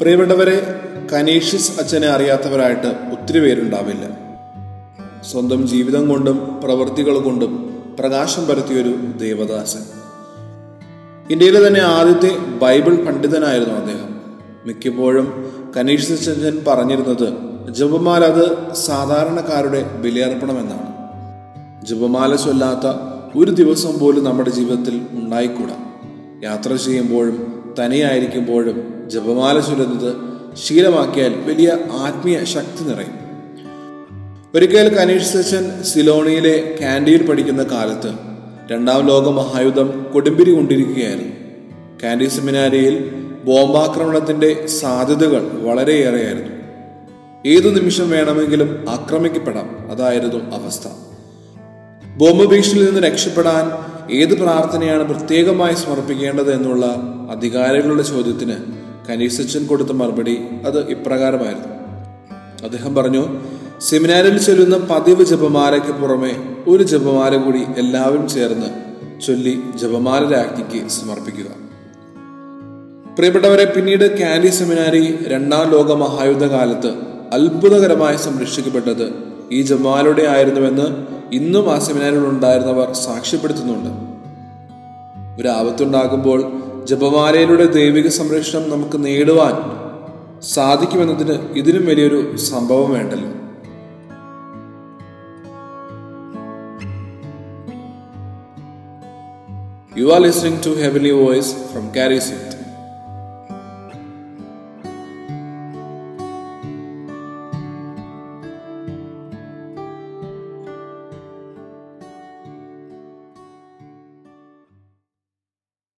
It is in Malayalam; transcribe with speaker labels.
Speaker 1: പ്രിയപ്പെട്ടവരെ കനീഷ്യസ് അച്ഛനെ അറിയാത്തവരായിട്ട് ഒത്തിരി പേരുണ്ടാവില്ല. സ്വന്തം ജീവിതം കൊണ്ടും പ്രവൃത്തികൾ കൊണ്ടും പ്രകാശം പരത്തിയൊരു ദേവദാസൻ. ഇന്ത്യയിലെ തന്നെ ആദ്യത്തെ ബൈബിൾ പണ്ഡിതനായിരുന്നു അദ്ദേഹം. മിക്കപ്പോഴും കനീഷ് അച്ഛൻ പറഞ്ഞിരുന്നത് ജപമാല അത് സാധാരണക്കാരുടെ ബലിയർപ്പണം എന്നാണ് ജപമാല ചൊല്ലാത്ത ഒരു ദിവസം പോലും നമ്മുടെ ജീവിതത്തിൽ ഉണ്ടായിക്കൂടാ. യാത്ര ചെയ്യുമ്പോഴും തനിയായിരിക്കുമ്പോഴും ജപമാല ചൊല്ലുന്നത് ശീലമാക്കിയാൽ വലിയ ആത്മീയ ശക്തി നിറയും. ഒരിക്കൽ കനീഷ് സച്ചൻ സിലോണിയിലെ കാൻഡിയിൽ പഠിക്കുന്ന കാലത്ത് രണ്ടാം ലോക മഹായുദ്ധം കൊടുമ്പിരി കൊണ്ടിരിക്കുകയായിരുന്നു. കാൻഡി സെമിനാരിയിൽ ബോംബാക്രമണത്തിന്റെ സാധ്യതകൾ വളരെയേറെയായിരുന്നു. ഏതു നിമിഷം വേണമെങ്കിലും ആക്രമിക്കപ്പെടാം അതായിരുന്നു അവസ്ഥ. ബോംബ് ഭീഷണിയിൽ നിന്ന് രക്ഷപ്പെടാൻ ഏത് പ്രാർത്ഥനയാണ് പ്രത്യേകമായി സമർപ്പിക്കേണ്ടത് എന്നുള്ള അധികാരികളുടെ ചോദ്യത്തിന് കനീസച്ചൻ കൊടുത്ത മറുപടി അത് ഇപ്രകാരമായിരുന്നു. അദ്ദേഹം പറഞ്ഞു സെമിനാരിൽ ചൊല്ലുന്ന പതിവ് ജപമാലയ്ക്ക് പുറമെ ഒരു ജപമാല കൂടി എല്ലാവരും ചേർന്ന് ചൊല്ലി ജപമാല രാജ്ഞിക്ക് സമർപ്പിക്കുക. പ്രിയപ്പെട്ടവരെ പിന്നീട് കാലി സെമിനാരി രണ്ടാം ലോക മഹായുദ്ധ കാലത്ത് അത്ഭുതകരമായി സംരക്ഷിക്കപ്പെട്ടത് ഈ ജമാലുടെ ആയിരുന്നുവെന്ന് ഇന്നും ആ സെമിനാരിൽ ഉണ്ടായിരുന്നവർ സാക്ഷ്യപ്പെടുത്തുന്നുണ്ട് ഒരു ആപത്തുണ്ടാകുമ്പോൾ ജപമാലയിലൂടെ ദൈവിക സംരക്ഷണം നമുക്ക് നേടുവാൻ സാധിക്കുമെന്നതിന് ഇതിനും വലിയൊരു സംഭവം വേണ്ടല്ലോ you are listening to heavily voice from Carrie Sith.